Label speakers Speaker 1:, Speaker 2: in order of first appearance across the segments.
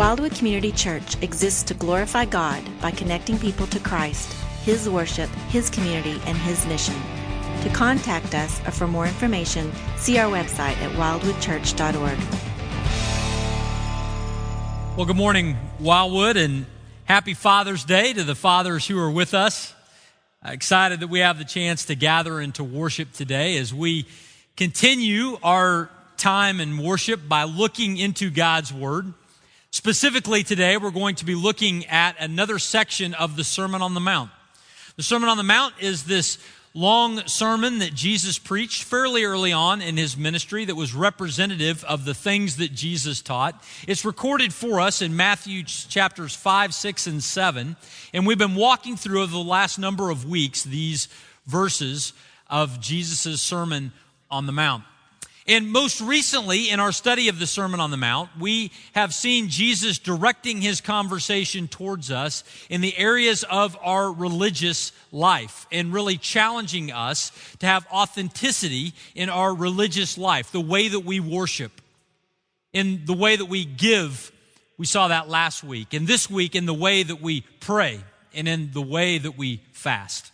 Speaker 1: Wildwood Community Church exists to glorify God by connecting people to Christ, His worship, His community, and His mission. To contact us or for more information, see our website at wildwoodchurch.org.
Speaker 2: Well, good morning, Wildwood, and happy Father's Day to the fathers who are with us. Uh, excited that we have the chance to gather and to worship today as we continue our time in worship by looking into God's Word. Specifically today, we're going to be looking at another section of the Sermon on the Mount. The Sermon on the Mount is this long sermon that Jesus preached fairly early on in his ministry that was representative of the things that Jesus taught. It's recorded for us in Matthew chapters 5, 6, and 7. And we've been walking through over the last number of weeks these verses of Jesus' Sermon on the Mount. And most recently, in our study of the Sermon on the Mount, we have seen Jesus directing his conversation towards us in the areas of our religious life and really challenging us to have authenticity in our religious life, the way that we worship, in the way that we give. We saw that last week. And this week, in the way that we pray and in the way that we fast.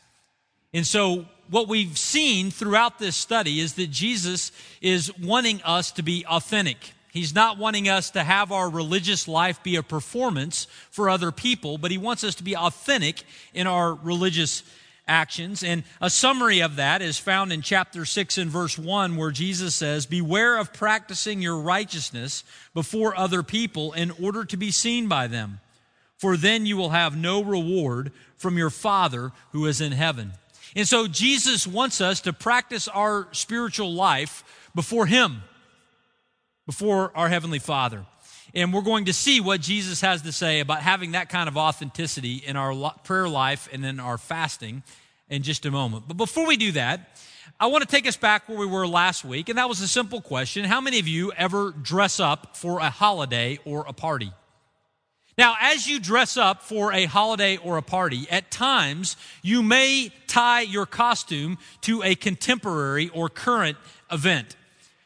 Speaker 2: And so what we've seen throughout this study is that Jesus is wanting us to be authentic. He's not wanting us to have our religious life be a performance for other people, but he wants us to be authentic in our religious actions. And a summary of that is found in chapter 6 and verse 1, where Jesus says, Beware of practicing your righteousness before other people in order to be seen by them, for then you will have no reward from your Father who is in heaven. And so Jesus wants us to practice our spiritual life before Him, before our Heavenly Father. And we're going to see what Jesus has to say about having that kind of authenticity in our prayer life and in our fasting in just a moment. But before we do that, I want to take us back where we were last week, and that was a simple question. How many of you ever dress up for a holiday or a party? Now, as you dress up for a holiday or a party, at times you may tie your costume to a contemporary or current event.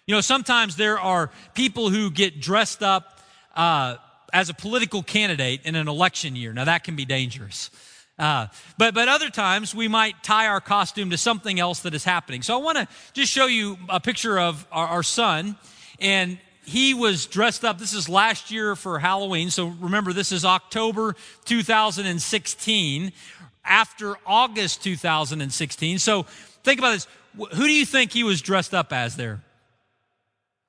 Speaker 2: You know, sometimes there are people who get dressed up uh, as a political candidate in an election year. Now, that can be dangerous. Uh, but, but other times we might tie our costume to something else that is happening. So I want to just show you a picture of our, our son. And he was dressed up. This is last year for Halloween. So remember, this is October 2016, after August 2016. So think about this. Who do you think he was dressed up as there?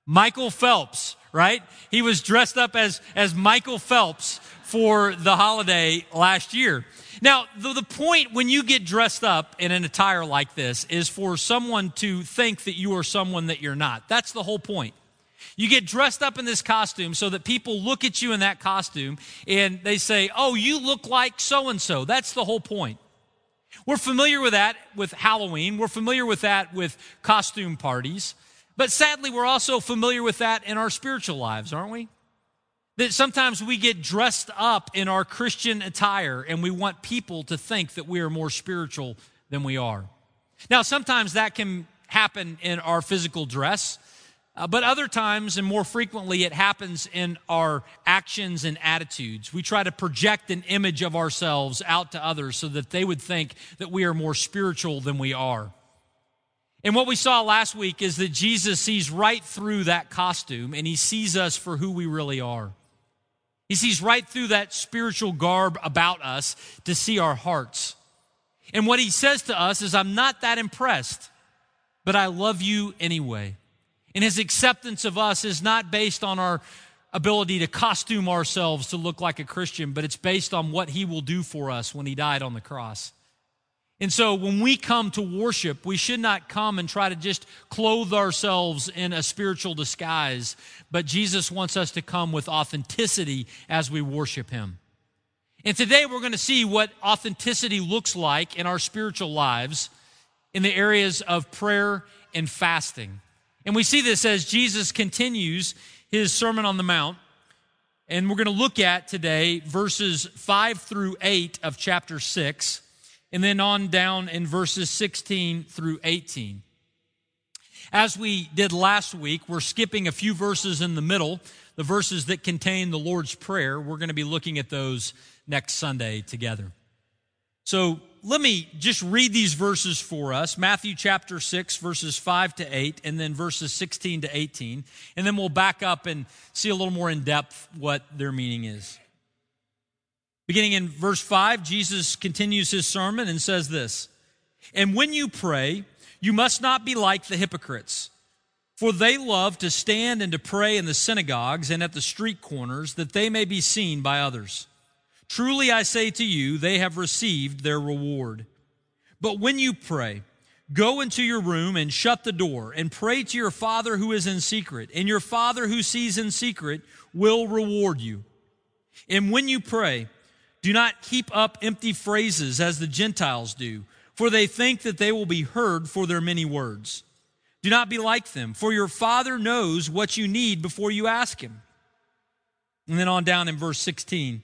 Speaker 2: Michael Phelps, right? He was dressed up as, as Michael Phelps for the holiday last year. Now, the, the point when you get dressed up in an attire like this is for someone to think that you are someone that you're not. That's the whole point. You get dressed up in this costume so that people look at you in that costume and they say, Oh, you look like so and so. That's the whole point. We're familiar with that with Halloween. We're familiar with that with costume parties. But sadly, we're also familiar with that in our spiritual lives, aren't we? That sometimes we get dressed up in our Christian attire and we want people to think that we are more spiritual than we are. Now, sometimes that can happen in our physical dress. Uh, but other times, and more frequently, it happens in our actions and attitudes. We try to project an image of ourselves out to others so that they would think that we are more spiritual than we are. And what we saw last week is that Jesus sees right through that costume and he sees us for who we really are. He sees right through that spiritual garb about us to see our hearts. And what he says to us is, I'm not that impressed, but I love you anyway. And his acceptance of us is not based on our ability to costume ourselves to look like a Christian, but it's based on what he will do for us when he died on the cross. And so when we come to worship, we should not come and try to just clothe ourselves in a spiritual disguise, but Jesus wants us to come with authenticity as we worship him. And today we're going to see what authenticity looks like in our spiritual lives in the areas of prayer and fasting. And we see this as Jesus continues his Sermon on the Mount. And we're going to look at today verses 5 through 8 of chapter 6, and then on down in verses 16 through 18. As we did last week, we're skipping a few verses in the middle. the verses that contain the Lord's Prayer. We're going to be looking at those next Sunday together. So let me just read these verses for us Matthew chapter 6, verses 5 to 8, and then verses 16 to 18. And then we'll back up and see a little more in depth what their meaning is. Beginning in verse 5, Jesus continues his sermon and says this And when you pray, you must not be like the hypocrites, for they love to stand and to pray in the synagogues and at the street corners, that they may be seen by others. Truly I say to you, they have received their reward. But when you pray, go into your room and shut the door and pray to your Father who is in secret, and your Father who sees in secret will reward you. And when you pray, do not keep up empty phrases as the Gentiles do, for they think that they will be heard for their many words. Do not be like them, for your Father knows what you need before you ask Him. And then on down in verse 16.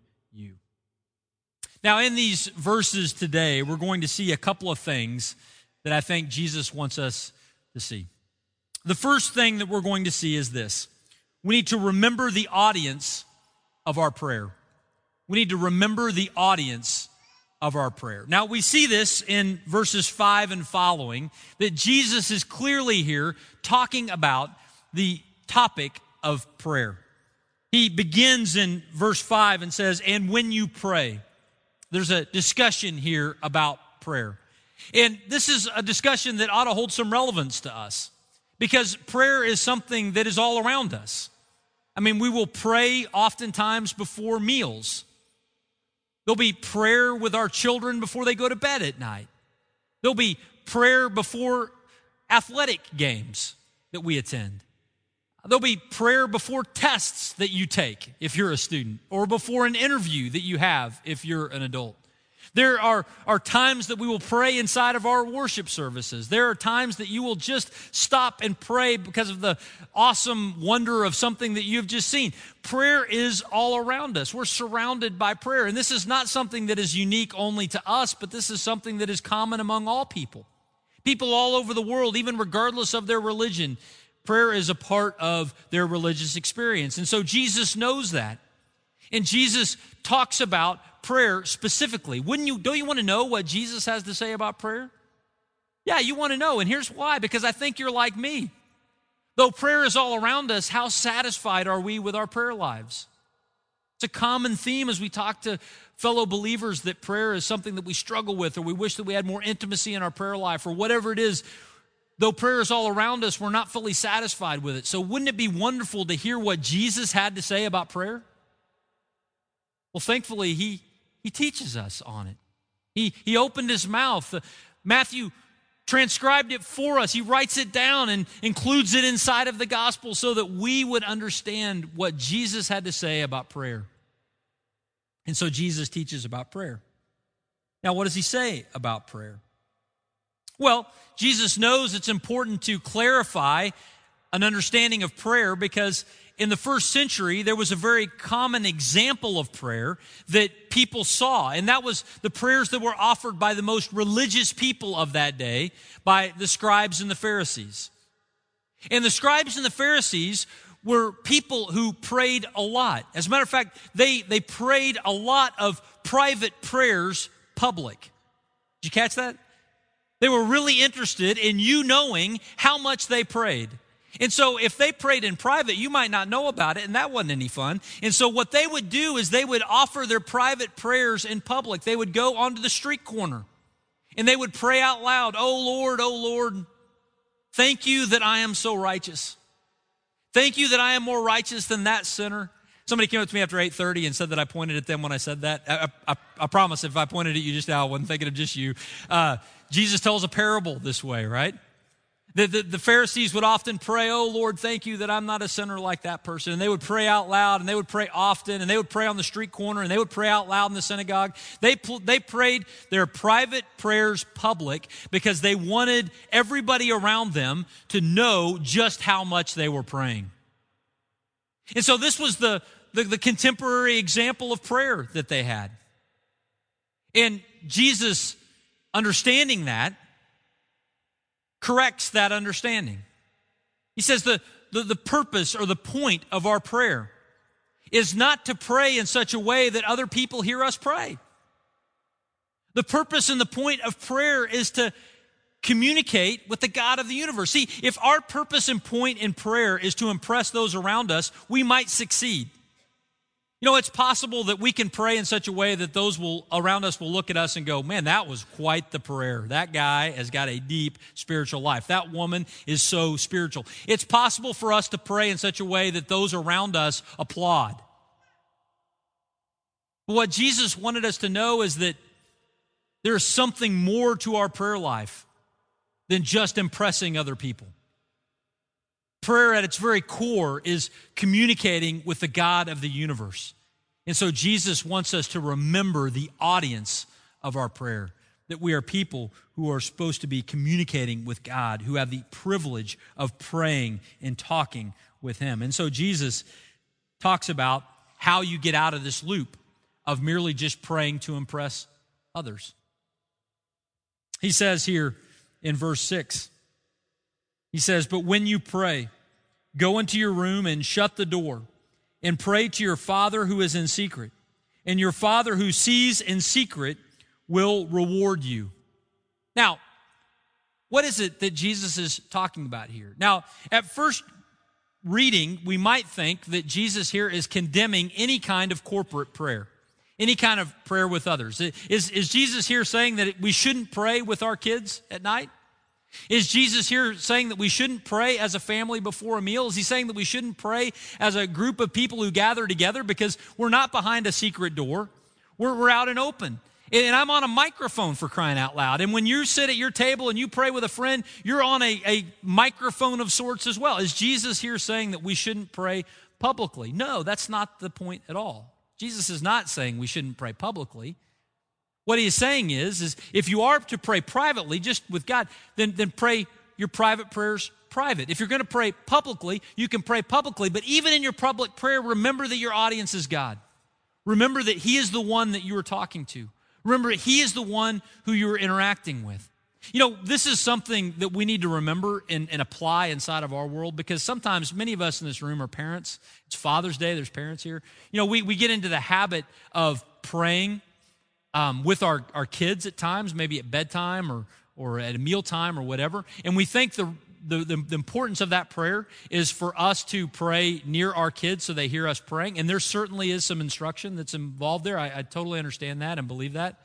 Speaker 2: Now, in these verses today, we're going to see a couple of things that I think Jesus wants us to see. The first thing that we're going to see is this we need to remember the audience of our prayer. We need to remember the audience of our prayer. Now, we see this in verses 5 and following that Jesus is clearly here talking about the topic of prayer. He begins in verse 5 and says, And when you pray, there's a discussion here about prayer. And this is a discussion that ought to hold some relevance to us because prayer is something that is all around us. I mean, we will pray oftentimes before meals. There'll be prayer with our children before they go to bed at night. There'll be prayer before athletic games that we attend. There'll be prayer before tests that you take if you're a student, or before an interview that you have if you're an adult. There are, are times that we will pray inside of our worship services. There are times that you will just stop and pray because of the awesome wonder of something that you've just seen. Prayer is all around us. We're surrounded by prayer. And this is not something that is unique only to us, but this is something that is common among all people. People all over the world, even regardless of their religion, Prayer is a part of their religious experience. And so Jesus knows that. And Jesus talks about prayer specifically. Wouldn't you, don't you want to know what Jesus has to say about prayer? Yeah, you want to know. And here's why because I think you're like me. Though prayer is all around us, how satisfied are we with our prayer lives? It's a common theme as we talk to fellow believers that prayer is something that we struggle with, or we wish that we had more intimacy in our prayer life, or whatever it is though prayer is all around us, we're not fully satisfied with it. So, wouldn't it be wonderful to hear what Jesus had to say about prayer? Well, thankfully, he, he teaches us on it. He, he opened his mouth. Matthew transcribed it for us. He writes it down and includes it inside of the gospel so that we would understand what Jesus had to say about prayer. And so Jesus teaches about prayer. Now, what does he say about prayer? Well, Jesus knows it's important to clarify an understanding of prayer because in the first century, there was a very common example of prayer that people saw, and that was the prayers that were offered by the most religious people of that day, by the scribes and the Pharisees. And the scribes and the Pharisees were people who prayed a lot. As a matter of fact, they, they prayed a lot of private prayers public. Did you catch that? They were really interested in you knowing how much they prayed. And so if they prayed in private, you might not know about it, and that wasn't any fun. And so what they would do is they would offer their private prayers in public. They would go onto the street corner and they would pray out loud, Oh Lord, oh Lord, thank you that I am so righteous. Thank you that I am more righteous than that sinner. Somebody came up to me after 8:30 and said that I pointed at them when I said that. I, I, I promise, if I pointed at you just now, I wasn't thinking of just you. Uh, Jesus tells a parable this way, right? The, the, the, Pharisees would often pray, Oh Lord, thank you that I'm not a sinner like that person. And they would pray out loud and they would pray often and they would pray on the street corner and they would pray out loud in the synagogue. They, they prayed their private prayers public because they wanted everybody around them to know just how much they were praying. And so this was the, the, the contemporary example of prayer that they had. And Jesus, understanding that, corrects that understanding. He says the, the, the, purpose or the point of our prayer is not to pray in such a way that other people hear us pray. The purpose and the point of prayer is to communicate with the God of the universe. See, if our purpose and point in prayer is to impress those around us, we might succeed. You know, it's possible that we can pray in such a way that those will, around us will look at us and go, man, that was quite the prayer. That guy has got a deep spiritual life. That woman is so spiritual. It's possible for us to pray in such a way that those around us applaud. But what Jesus wanted us to know is that there's something more to our prayer life than just impressing other people. Prayer at its very core is communicating with the God of the universe. And so Jesus wants us to remember the audience of our prayer, that we are people who are supposed to be communicating with God, who have the privilege of praying and talking with Him. And so Jesus talks about how you get out of this loop of merely just praying to impress others. He says here in verse 6, he says, But when you pray, go into your room and shut the door and pray to your Father who is in secret. And your Father who sees in secret will reward you. Now, what is it that Jesus is talking about here? Now, at first reading, we might think that Jesus here is condemning any kind of corporate prayer, any kind of prayer with others. Is, is Jesus here saying that we shouldn't pray with our kids at night? Is Jesus here saying that we shouldn't pray as a family before a meal? Is he saying that we shouldn't pray as a group of people who gather together because we're not behind a secret door? We're, we're out and open. And I'm on a microphone for crying out loud. And when you sit at your table and you pray with a friend, you're on a, a microphone of sorts as well. Is Jesus here saying that we shouldn't pray publicly? No, that's not the point at all. Jesus is not saying we shouldn't pray publicly. What he is saying is, is if you are to pray privately, just with God, then, then pray your private prayers private. If you're going to pray publicly, you can pray publicly, but even in your public prayer, remember that your audience is God. Remember that He is the one that you are talking to. Remember, He is the one who you are interacting with. You know, this is something that we need to remember and, and, apply inside of our world because sometimes many of us in this room are parents. It's Father's Day, there's parents here. You know, we, we get into the habit of praying um, with our, our kids at times, maybe at bedtime or, or at a mealtime or whatever. And we think the, the, the, the, importance of that prayer is for us to pray near our kids so they hear us praying. And there certainly is some instruction that's involved there. I, I totally understand that and believe that.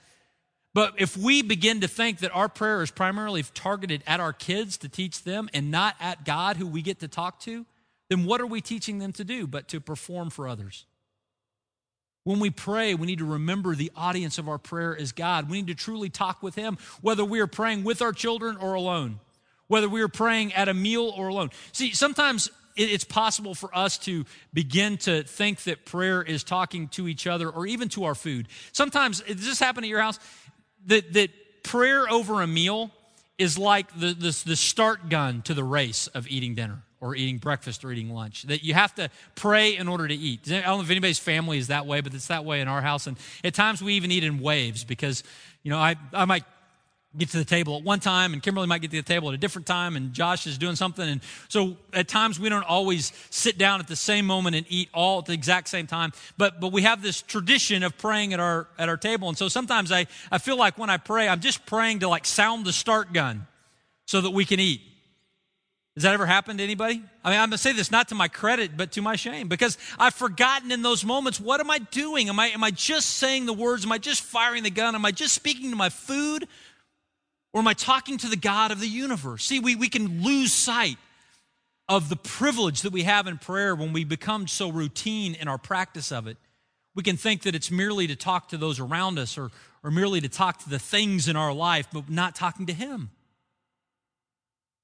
Speaker 2: But if we begin to think that our prayer is primarily targeted at our kids to teach them and not at God who we get to talk to, then what are we teaching them to do but to perform for others? When we pray, we need to remember the audience of our prayer is God. We need to truly talk with Him, whether we are praying with our children or alone, whether we are praying at a meal or alone. See, sometimes it's possible for us to begin to think that prayer is talking to each other or even to our food. Sometimes, does this happen at your house? That, that prayer over a meal is like the, the, the start gun to the race of eating dinner or eating breakfast or eating lunch. That you have to pray in order to eat. I don't know if anybody's family is that way, but it's that way in our house. And at times we even eat in waves because, you know, I, I might get to the table at one time and Kimberly might get to the table at a different time and Josh is doing something. And so at times we don't always sit down at the same moment and eat all at the exact same time. But, but we have this tradition of praying at our, at our table. And so sometimes I, I feel like when I pray, I'm just praying to like sound the start gun so that we can eat. Has that ever happened to anybody? I mean, I'm going to say this not to my credit, but to my shame, because I've forgotten in those moments, what am I doing? Am I, am I just saying the words? Am I just firing the gun? Am I just speaking to my food? Or am I talking to the God of the universe? See, we, we can lose sight of the privilege that we have in prayer when we become so routine in our practice of it. We can think that it's merely to talk to those around us or, or merely to talk to the things in our life, but not talking to Him.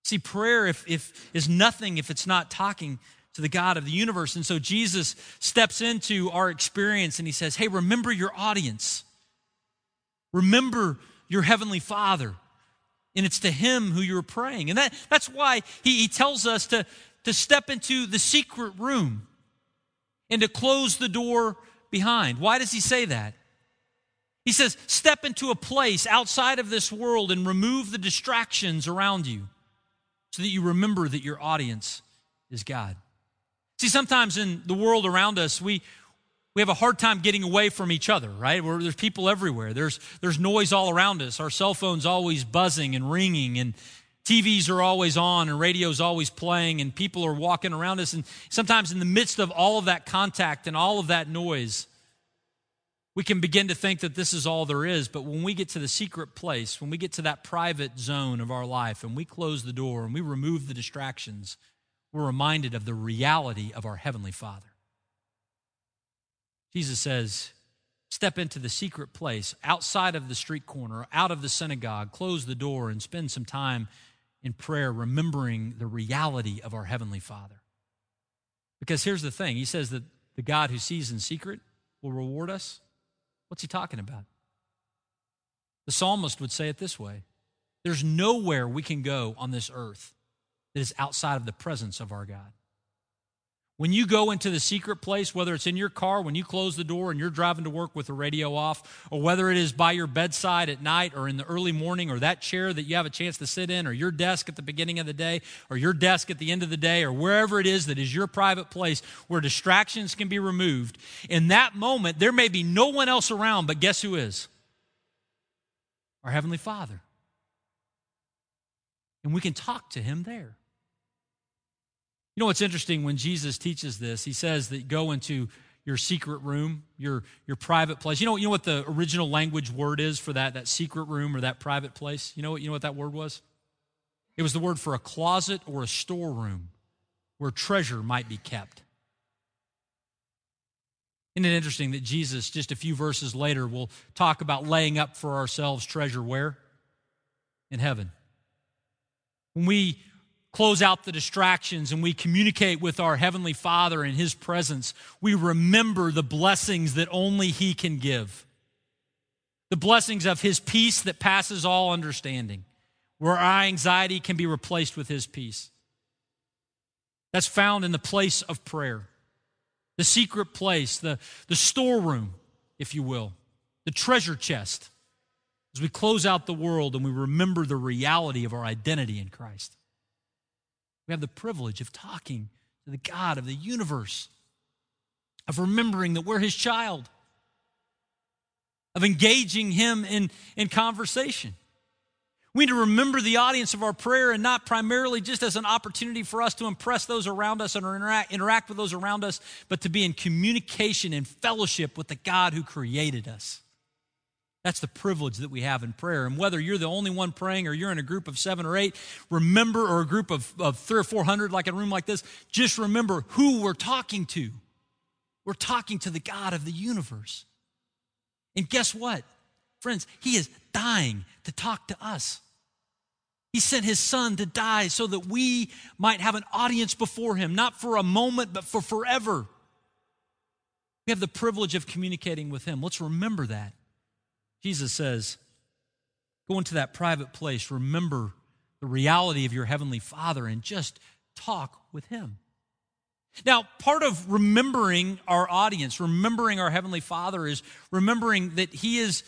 Speaker 2: See, prayer if, if, is nothing if it's not talking to the God of the universe. And so Jesus steps into our experience and he says, Hey, remember your audience. Remember your heavenly Father. And it's to him who you're praying. And that, that's why he, he tells us to, to step into the secret room and to close the door behind. Why does he say that? He says, step into a place outside of this world and remove the distractions around you so that you remember that your audience is God. See, sometimes in the world around us, we, we have a hard time getting away from each other, right? Where there's people everywhere. There's, there's noise all around us. Our cell phone's always buzzing and ringing, and TVs are always on, and radio's always playing, and people are walking around us. And sometimes in the midst of all of that contact and all of that noise, we can begin to think that this is all there is, but when we get to the secret place, when we get to that private zone of our life and we close the door and we remove the distractions, we're reminded of the reality of our Heavenly Father. Jesus says, Step into the secret place outside of the street corner, out of the synagogue, close the door, and spend some time in prayer, remembering the reality of our Heavenly Father. Because here's the thing He says that the God who sees in secret will reward us. What's he talking about? The psalmist would say it this way There's nowhere we can go on this earth that is outside of the presence of our God. When you go into the secret place, whether it's in your car, when you close the door and you're driving to work with the radio off, or whether it is by your bedside at night or in the early morning, or that chair that you have a chance to sit in, or your desk at the beginning of the day, or your desk at the end of the day, or wherever it is that is your private place where distractions can be removed, in that moment, there may be no one else around, but guess who is? Our Heavenly Father. And we can talk to Him there. You know what's interesting when Jesus teaches this? He says that go into your secret room, your, your private place. You know, you know what the original language word is for that, that secret room or that private place? You know, you know what that word was? It was the word for a closet or a storeroom where treasure might be kept. Isn't it interesting that Jesus, just a few verses later, will talk about laying up for ourselves treasure where? In heaven. When we close out the distractions and we communicate with our Heavenly Father in His presence, we remember the blessings that only He can give. The blessings of His peace that passes all understanding, where our anxiety can be replaced with His peace. That's found in the place of prayer, the secret place, the, the storeroom, if you will, the treasure chest, as we close out the world and we remember the reality of our identity in Christ. We have the privilege of talking to the God of the universe, of remembering that we're his child, of engaging him in, in conversation. We need to remember the audience of our prayer and not primarily just as an opportunity for us to impress those around us and interact, interact with those around us, but to be in communication and fellowship with the God who created us. That's the privilege that we have in prayer. And whether you're the only one praying or you're in a group of seven or eight, remember, or a group of, of three or four hundred, like a room like this, just remember who we're talking to. We're talking to the God of the universe. And guess what? Friends, He is dying to talk to us. He sent His Son to die so that we might have an audience before Him, not for a moment, but for forever. We have the privilege of communicating with Him. Let's remember that. Jesus says, go into that private place, remember the reality of your Heavenly Father, and just talk with Him. Now, part of remembering our audience, remembering our Heavenly Father, is remembering that He is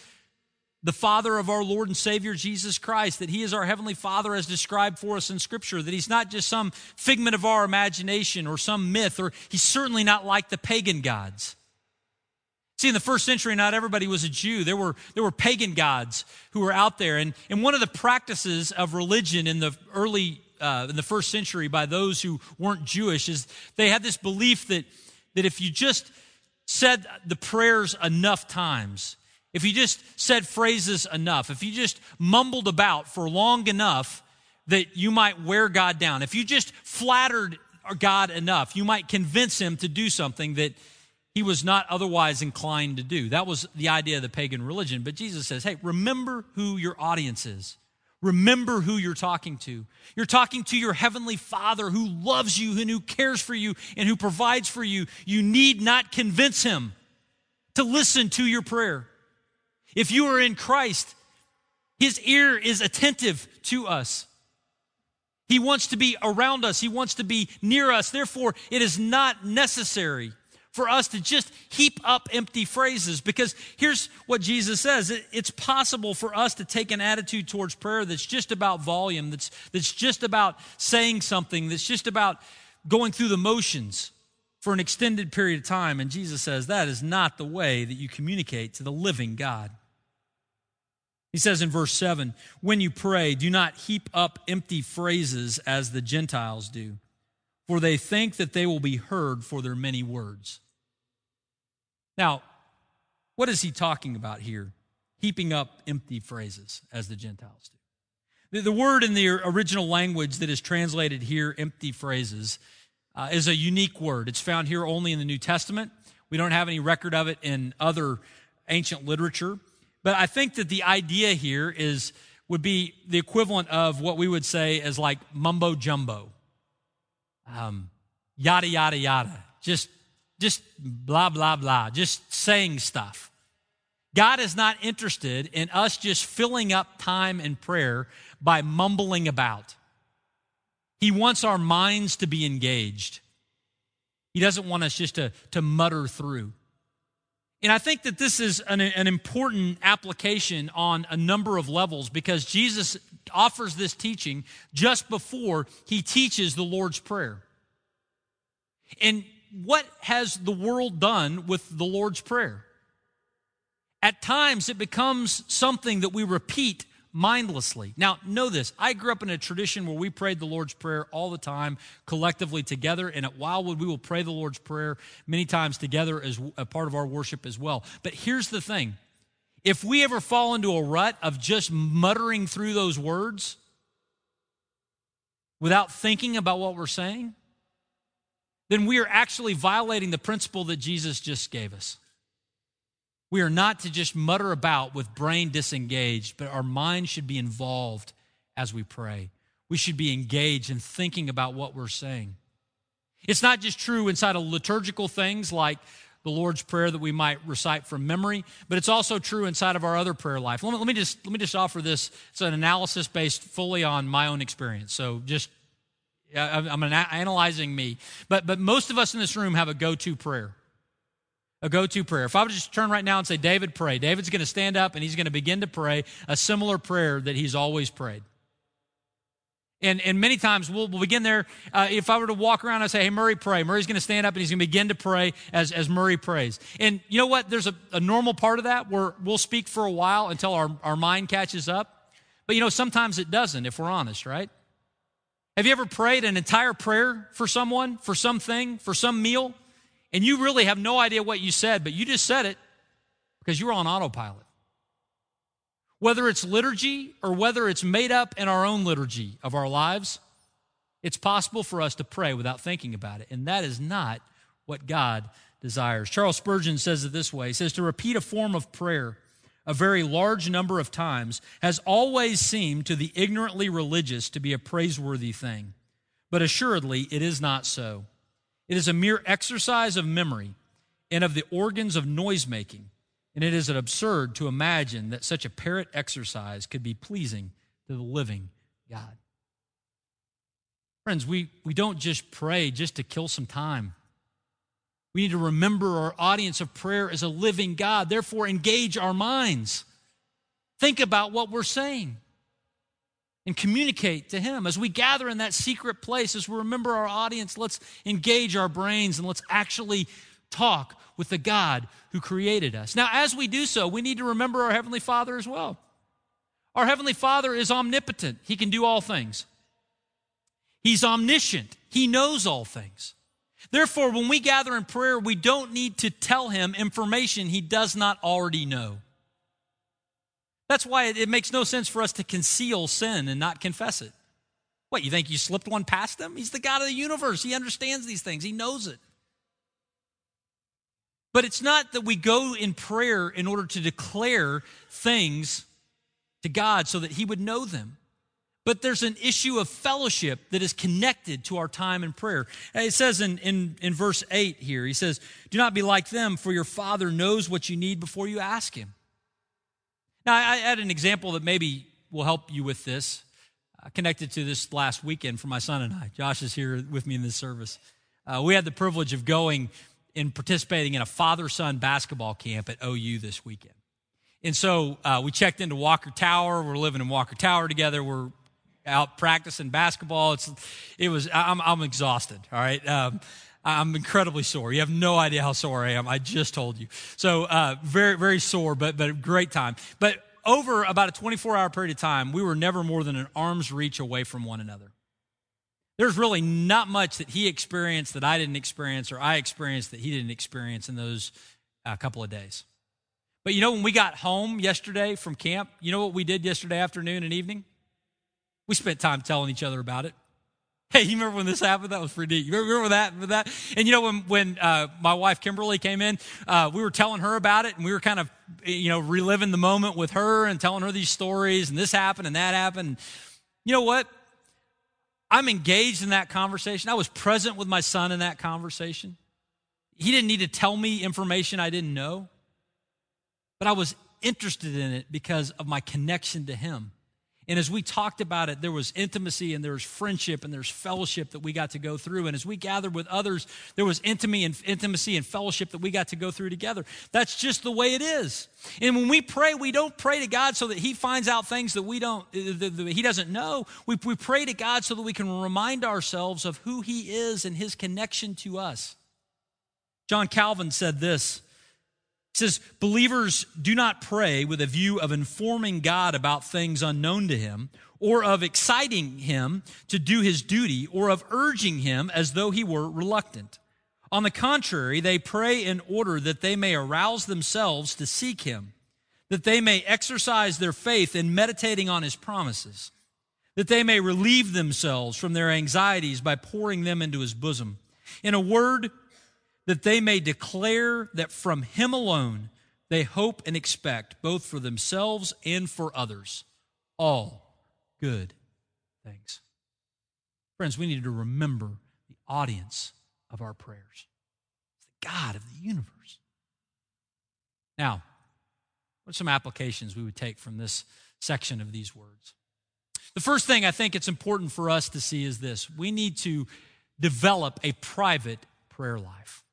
Speaker 2: the Father of our Lord and Savior Jesus Christ, that He is our Heavenly Father as described for us in Scripture, that He's not just some figment of our imagination or some myth, or He's certainly not like the pagan gods. See, in the first century, not everybody was a Jew. There were, there were pagan gods who were out there. And, and one of the practices of religion in the early, uh, in the first century by those who weren't Jewish is they had this belief that, that if you just said the prayers enough times, if you just said phrases enough, if you just mumbled about for long enough, that you might wear God down. If you just flattered God enough, you might convince him to do something that he was not otherwise inclined to do. That was the idea of the pagan religion. But Jesus says, hey, remember who your audience is. Remember who you're talking to. You're talking to your heavenly Father who loves you and who cares for you and who provides for you. You need not convince him to listen to your prayer. If you are in Christ, his ear is attentive to us. He wants to be around us. He wants to be near us. Therefore, it is not necessary for us to just heap up empty phrases because here's what Jesus says it's possible for us to take an attitude towards prayer that's just about volume, that's, that's just about saying something, that's just about going through the motions for an extended period of time. And Jesus says that is not the way that you communicate to the living God. He says in verse 7 When you pray, do not heap up empty phrases as the Gentiles do, for they think that they will be heard for their many words. Now, what is he talking about here? Heaping up empty phrases as the Gentiles do. The, word in the original language that is translated here, empty phrases, uh, is a unique word. It's found here only in the New Testament. We don't have any record of it in other ancient literature. But I think that the idea here is would be the equivalent of what we would say as like mumbo jumbo. Um, yada yada yada. Just just blah, blah, blah, just saying stuff. God is not interested in us just filling up time in prayer by mumbling about. He wants our minds to be engaged. He doesn't want us just to, to mutter through. And I think that this is an, an important application on a number of levels because Jesus offers this teaching just before he teaches the Lord's Prayer. And what has the world done with the Lord's Prayer? At times, it becomes something that we repeat mindlessly. Now, know this I grew up in a tradition where we prayed the Lord's Prayer all the time, collectively together. And at Wildwood, we will pray the Lord's Prayer many times together as a part of our worship as well. But here's the thing if we ever fall into a rut of just muttering through those words without thinking about what we're saying, then we are actually violating the principle that Jesus just gave us. We are not to just mutter about with brain disengaged, but our mind should be involved as we pray. We should be engaged in thinking about what we're saying. It's not just true inside of liturgical things like the Lord's Prayer that we might recite from memory, but it's also true inside of our other prayer life. Let me, let me just, let me just offer this. It's an analysis based fully on my own experience. So just I'm analyzing me. But, but most of us in this room have a go to prayer. A go to prayer. If I would just turn right now and say, David, pray, David's going to stand up and he's going to begin to pray a similar prayer that he's always prayed. And, and many times we'll, we'll begin there. Uh, if I were to walk around and say, hey, Murray, pray, Murray's going to stand up and he's going to begin to pray as, as Murray prays. And you know what? There's a, a normal part of that where we'll speak for a while until our, our mind catches up. But you know, sometimes it doesn't if we're honest, right? Have you ever prayed an entire prayer for someone, for something, for some meal, and you really have no idea what you said, but you just said it because you were on autopilot? Whether it's liturgy or whether it's made up in our own liturgy of our lives, it's possible for us to pray without thinking about it. And that is not what God desires. Charles Spurgeon says it this way He says, To repeat a form of prayer a very large number of times has always seemed to the ignorantly religious to be a praiseworthy thing. But assuredly, it is not so. It is a mere exercise of memory and of the organs of noise making, and it is absurd to imagine that such a parrot exercise could be pleasing to the living God. Friends, we, we don't just pray just to kill some time. We need to remember our audience of prayer as a living God. Therefore, engage our minds. Think about what we're saying and communicate to Him. As we gather in that secret place, as we remember our audience, let's engage our brains and let's actually talk with the God who created us. Now, as we do so, we need to remember our Heavenly Father as well. Our Heavenly Father is omnipotent, He can do all things. He's omniscient, He knows all things. Therefore, when we gather in prayer, we don't need to tell him information he does not already know. That's why it, makes no sense for us to conceal sin and not confess it. What, you think you slipped one past him? He's the God of the universe. He understands these things, he knows it. But it's not that we go in prayer in order to declare things to God so that he would know them. But there's an issue of fellowship that is connected to our time in prayer. It says in, in, in verse 8 here, he says, Do not be like them, for your Father knows what you need before you ask Him. Now, I had an example that maybe will help you with this, connected to this last weekend for my son and I. Josh is here with me in this service. Uh, we had the privilege of going and participating in a father son basketball camp at OU this weekend. And so uh, we checked into Walker Tower. We're living in Walker Tower together. We're out practicing basketball. It's, it was, I'm, I'm exhausted. All right. Um, I'm incredibly sore. You have no idea how sore I am. I just told you. So, uh, very, very sore, but, but great time. But over about a 24 hour period of time, we were never more than an arm's reach away from one another. There's really not much that he experienced that I didn't experience or I experienced that he didn't experience in those uh, couple of days. But you know, when we got home yesterday from camp, you know what we did yesterday afternoon and evening? We spent time telling each other about it. Hey, you remember when this happened? That was pretty neat. You remember that? With that? And you know, when when uh, my wife Kimberly came in, uh, we were telling her about it, and we were kind of, you know, reliving the moment with her and telling her these stories, and this happened and that happened. You know what? I'm engaged in that conversation. I was present with my son in that conversation. He didn't need to tell me information I didn't know, but I was interested in it because of my connection to him. And as we talked about it, there was intimacy and there was friendship and there's fellowship that we got to go through. And as we gathered with others, there was intimacy and fellowship that we got to go through together. That's just the way it is. And when we pray, we don't pray to God so that He finds out things that we don't, uh, that He doesn't know. We, we pray to God so that we can remind ourselves of who He is and His connection to us. John Calvin said this says, Believers do not pray with a view of informing God about things unknown to him, or of exciting him to do his duty, or of urging him as though he were reluctant. On the contrary, they pray in order that they may arouse themselves to seek him, that they may exercise their faith in meditating on his promises, that they may relieve themselves from their anxieties by pouring them into his bosom. In a word, that they may declare that from him alone they hope and expect, both for themselves and for others, all good things. Friends, we need to remember the audience of our prayers. It's the God of the universe. Now, what are some applications we would take from this section of these words? The first thing I think it's important for us to see is this we need to develop a private prayer life.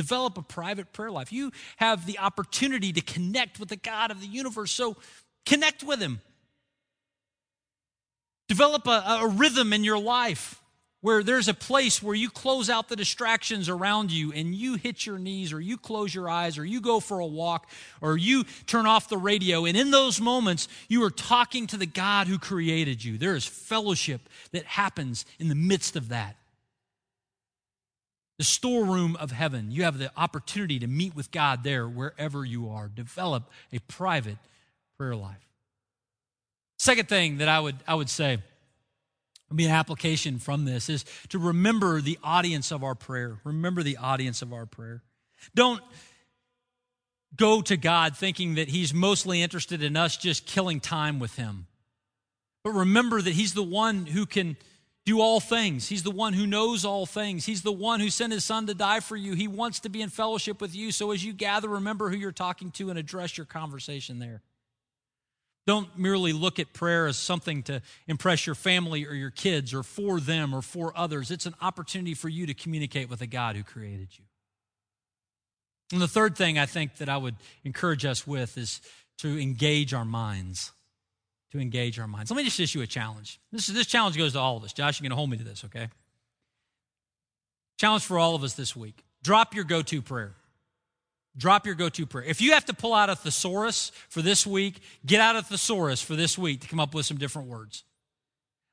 Speaker 2: Develop a private prayer life. You have the opportunity to connect with the God of the universe, so connect with Him. Develop a, a rhythm in your life where there's a place where you close out the distractions around you and you hit your knees or you close your eyes or you go for a walk or you turn off the radio. And in those moments, you are talking to the God who created you. There is fellowship that happens in the midst of that the storeroom of heaven. You have the opportunity to meet with God there wherever you are. Develop a private prayer life. Second thing that I would, I would say, would be an application from this is to remember the audience of our prayer. Remember the audience of our prayer. Don't go to God thinking that He's mostly interested in us just killing time with Him. But remember that He's the one who can do all things. He's the one who knows all things. He's the one who sent his son to die for you. He wants to be in fellowship with you. So as you gather, remember who you're talking to and address your conversation there. Don't merely look at prayer as something to impress your family or your kids or for them or for others. It's an opportunity for you to communicate with the God who created you. And the third thing I think that I would encourage us with is to engage our minds to engage our minds. Let me just issue a challenge. This, this challenge goes to all of us. Josh, you're going to hold me to this, okay? Challenge for all of us this week. Drop your go to prayer. Drop your go to prayer. If you have to pull out a thesaurus for this week, get out a thesaurus for this week to come up with some different words.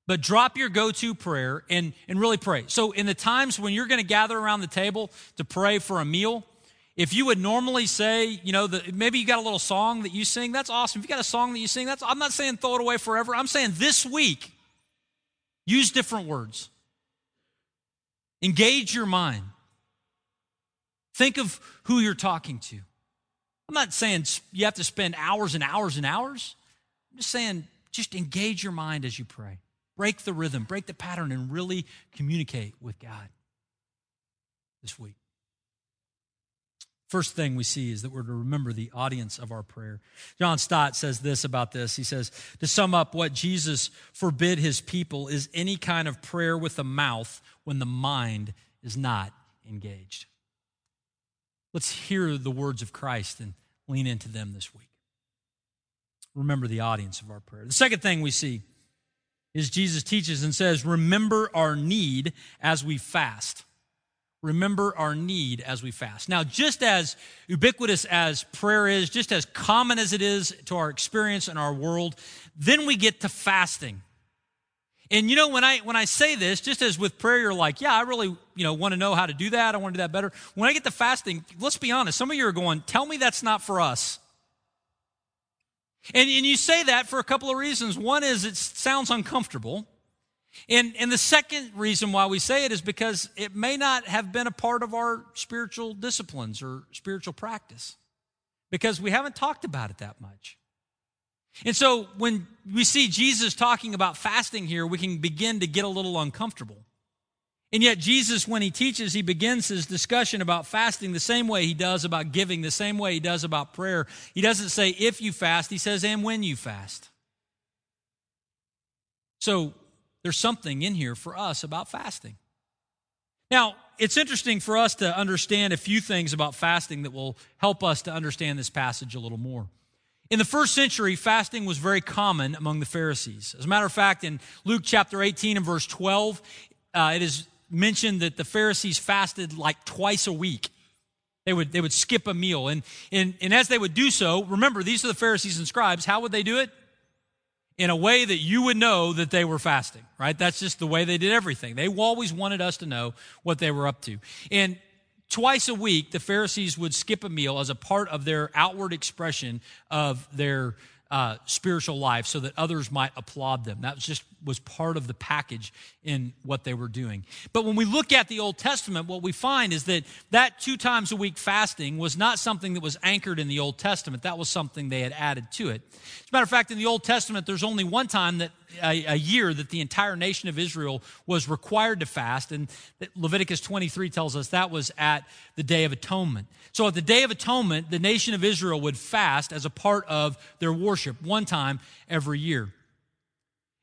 Speaker 2: But drop your go to prayer and, and really pray. So, in the times when you're going to gather around the table to pray for a meal, if you would normally say, you know, the, maybe you got a little song that you sing, that's awesome. If you got a song that you sing, that's I'm not saying throw it away forever. I'm saying this week, use different words. Engage your mind. Think of who you're talking to. I'm not saying you have to spend hours and hours and hours. I'm just saying just engage your mind as you pray. Break the rhythm, break the pattern, and really communicate with God this week. First thing we see is that we're to remember the audience of our prayer. John Stott says this about this. He says, To sum up, what Jesus forbid his people is any kind of prayer with the mouth when the mind is not engaged. Let's hear the words of Christ and lean into them this week. Remember the audience of our prayer. The second thing we see is Jesus teaches and says, Remember our need as we fast remember our need as we fast. Now, just as ubiquitous as prayer is, just as common as it is to our experience in our world, then we get to fasting. And you know, when I when I say this, just as with prayer, you're like, yeah, I really, you know, want to know how to do that. I want to do that better. When I get to fasting, let's be honest, some of you are going, tell me that's not for us. And, and you say that for a couple of reasons. One is it sounds uncomfortable. And, and the second reason why we say it is because it may not have been a part of our spiritual disciplines or spiritual practice because we haven't talked about it that much. And so when we see Jesus talking about fasting here, we can begin to get a little uncomfortable. And yet, Jesus, when he teaches, he begins his discussion about fasting the same way he does about giving, the same way he does about prayer. He doesn't say if you fast, he says and when you fast. So, there's something in here for us about fasting. Now, it's interesting for us to understand a few things about fasting that will help us to understand this passage a little more. In the first century, fasting was very common among the Pharisees. As a matter of fact, in Luke chapter 18 and verse 12, uh, it is mentioned that the Pharisees fasted like twice a week. They would, they would skip a meal. And, and, and as they would do so, remember, these are the Pharisees and scribes. How would they do it? In a way that you would know that they were fasting, right? That's just the way they did everything. They always wanted us to know what they were up to. And twice a week, the Pharisees would skip a meal as a part of their outward expression of their uh, spiritual life so that others might applaud them. That was just was part of the package in what they were doing. But when we look at the Old Testament, what we find is that that two times a week fasting was not something that was anchored in the Old Testament. That was something they had added to it. As a matter of fact, in the Old Testament, there's only one time that a, a year that the entire nation of Israel was required to fast, and Leviticus 23 tells us that was at the Day of Atonement. So at the Day of Atonement, the nation of Israel would fast as a part of their worship one time every year.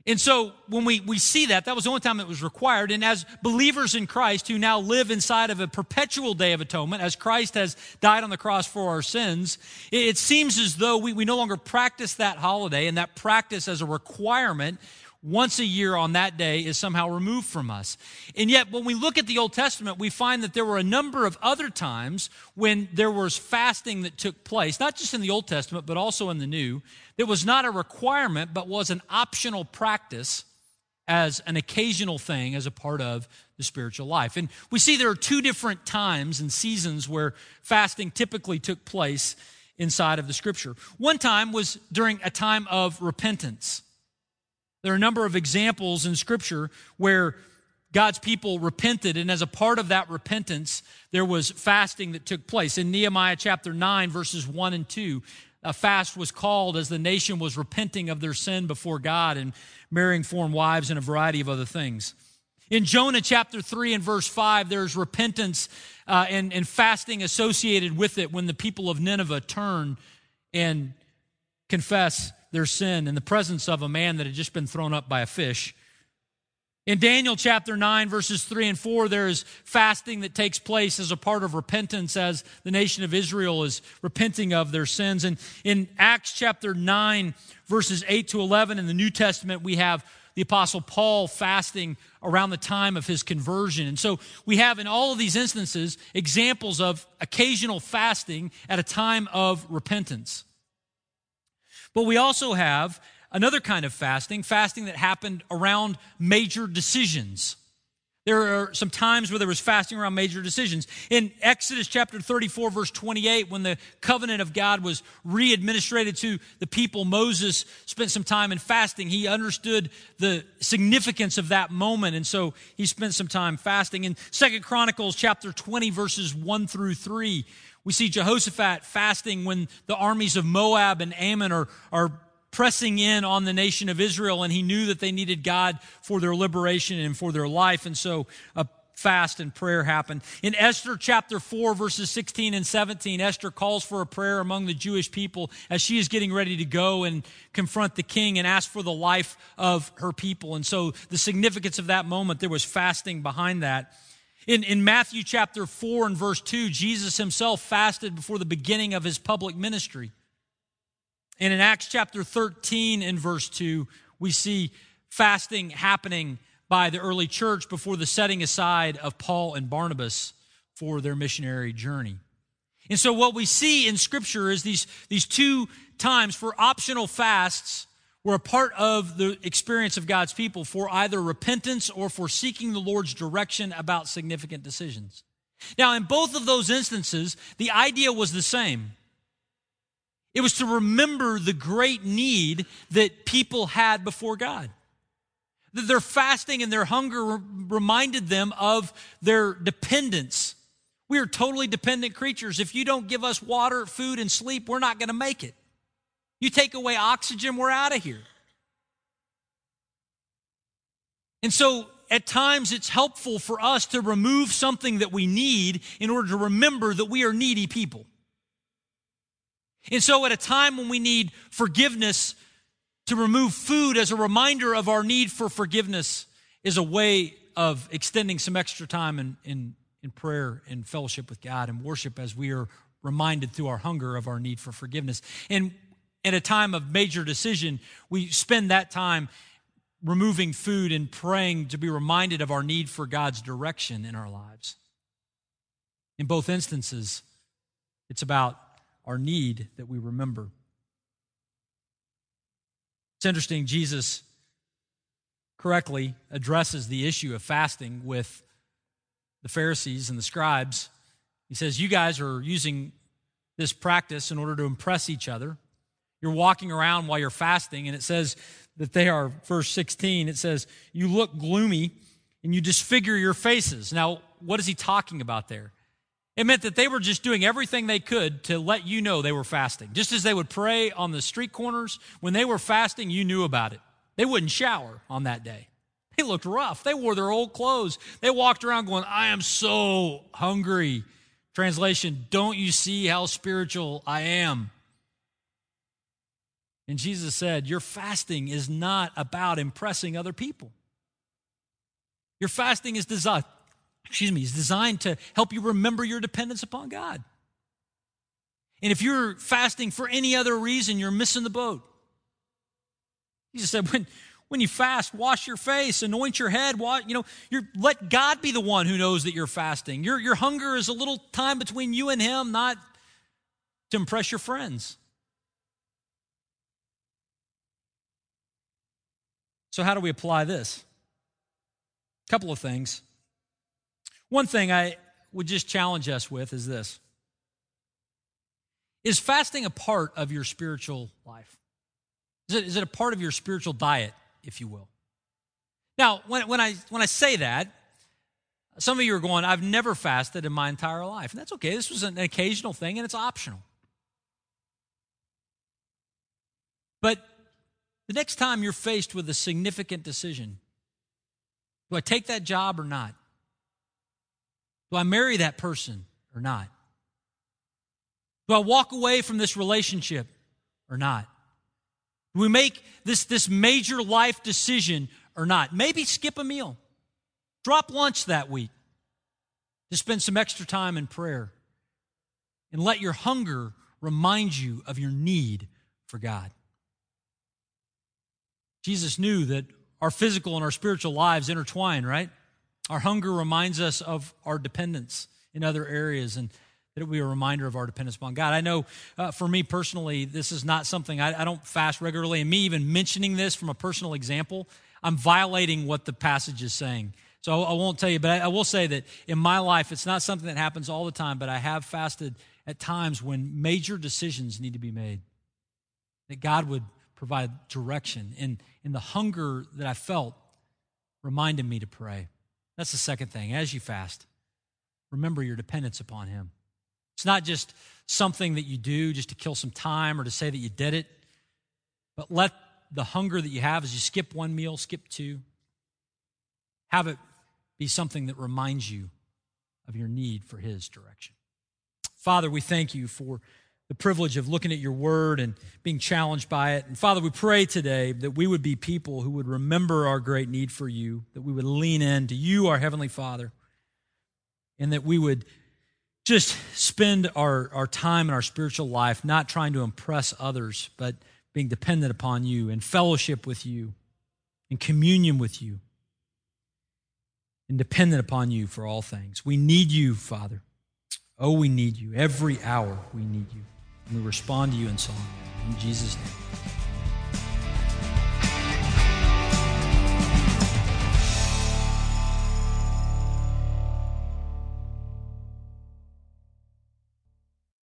Speaker 2: And so when we, we see that, that was the only time it was required. And as believers in Christ who now live inside of a perpetual day of atonement, as Christ has died on the cross for our sins, it, it seems as though we, we no longer practice that holiday and that practice as a requirement once a year on that day is somehow removed from us. And yet, when we look at the Old Testament, we find that there were a number of other times when there was fasting that took place, not just in the Old Testament, but also in the New, that was not a requirement, but was an optional practice as an occasional thing as a part of the spiritual life. And we see there are two different times and seasons where fasting typically took place inside of the scripture. One time was during a time of repentance. There are a number of examples in Scripture where God's people repented, and as a part of that repentance, there was fasting that took place. In Nehemiah chapter 9, verses 1 and 2, a fast was called as the nation was repenting of their sin before God and marrying foreign wives and a variety of other things. In Jonah chapter 3 and verse 5, there's repentance uh, and, and fasting associated with it when the people of Nineveh turn and confess their sin in the presence of a man that had just been thrown up by a fish. In Daniel chapter 9, verses 3 and 4, there is fasting that takes place as a part of repentance as the nation of Israel is repenting of their sins. And in Acts chapter 9, verses 8 to 11, in the New Testament, we have the Apostle Paul fasting around the time of his conversion. And so we have in all of these instances examples of occasional fasting at a time of repentance. But we also have another kind of fasting, fasting that happened around major decisions. There are some times where there was fasting around major decisions. In Exodus chapter 34, verse 28, when the covenant of God was re-administrated to the people, Moses spent some time in fasting. He understood the significance of that moment, and so he spent some time fasting. In Second Chronicles chapter 20, verses 1 through 3, we see Jehoshaphat fasting when the armies of Moab and Ammon are, are pressing in on the nation of Israel, and he knew that they needed God for their liberation and for their life. And so a fast and prayer happened. In Esther chapter 4, verses 16 and 17, Esther calls for a prayer among the Jewish people as she is getting ready to go and confront the king and ask for the life of her people. And so the significance of that moment, there was fasting behind that. In, in Matthew chapter 4 and verse 2, Jesus himself fasted before the beginning of his public ministry. And in Acts chapter 13 and verse 2, we see fasting happening by the early church before the setting aside of Paul and Barnabas for their missionary journey. And so what we see in scripture is these, these two times for optional fasts were a part of the experience of God's people for either repentance or for seeking the Lord's direction about significant decisions. Now, in both of those instances, the idea was the same. It was to remember the great need that people had before God. That their fasting and their hunger reminded them of their dependence. We are totally dependent creatures. If you don't give us water, food, and sleep, we're not going to make it. You take away oxygen, we're out of here. And so at times it's helpful for us to remove something that we need in order to remember that we are needy people. And so at a time when we need forgiveness, to remove food as a reminder of our need for forgiveness is a way of extending some extra time in, in, in prayer and fellowship with God and worship as we are reminded through our hunger of our need for forgiveness. And in a time of major decision, we spend that time removing food and praying to be reminded of our need for God's direction in our lives. In both instances, it's about our need that we remember. It's interesting, Jesus correctly addresses the issue of fasting with the Pharisees and the scribes. He says, You guys are using this practice in order to impress each other. You're walking around while you're fasting, and it says that they are, verse 16, it says, You look gloomy and you disfigure your faces. Now, what is he talking about there? It meant that they were just doing everything they could to let you know they were fasting. Just as they would pray on the street corners, when they were fasting, you knew about it. They wouldn't shower on that day. They looked rough. They wore their old clothes. They walked around going, I am so hungry. Translation, don't you see how spiritual I am? And Jesus said, Your fasting is not about impressing other people. Your fasting is designed, excuse me, is designed to help you remember your dependence upon God. And if you're fasting for any other reason, you're missing the boat. Jesus said, when, when you fast, wash your face, anoint your head, wash, you know, you're, let God be the one who knows that you're fasting. Your, your hunger is a little time between you and Him, not to impress your friends. So, how do we apply this? A couple of things. One thing I would just challenge us with is this Is fasting a part of your spiritual life? Is it, is it a part of your spiritual diet, if you will? Now, when, when, I, when I say that, some of you are going, I've never fasted in my entire life. And that's okay. This was an occasional thing and it's optional. But the next time you're faced with a significant decision do I take that job or not? Do I marry that person or not? Do I walk away from this relationship or not? Do we make this, this major life decision or not? Maybe skip a meal. Drop lunch that week to spend some extra time in prayer. And let your hunger remind you of your need for God. Jesus knew that our physical and our spiritual lives intertwine, right? Our hunger reminds us of our dependence in other areas and that it will be a reminder of our dependence upon God. I know uh, for me personally, this is not something I, I don't fast regularly. And me even mentioning this from a personal example, I'm violating what the passage is saying. So I won't tell you, but I will say that in my life, it's not something that happens all the time, but I have fasted at times when major decisions need to be made. That God would provide direction. And, and the hunger that I felt reminded me to pray. That's the second thing. As you fast, remember your dependence upon Him. It's not just something that you do just to kill some time or to say that you did it. But let the hunger that you have as you skip one meal, skip two, have it be something that reminds you of your need for His direction. Father, we thank you for the privilege of looking at your word and being challenged by it. And Father, we pray today that we would be people who would remember our great need for you, that we would lean in to you, our Heavenly Father, and that we would just spend our, our time in our spiritual life not trying to impress others, but being dependent upon you and fellowship with you and communion with you and dependent upon you for all things. We need you, Father. Oh, we need you. Every hour we need you. We respond to you in song. In Jesus' name.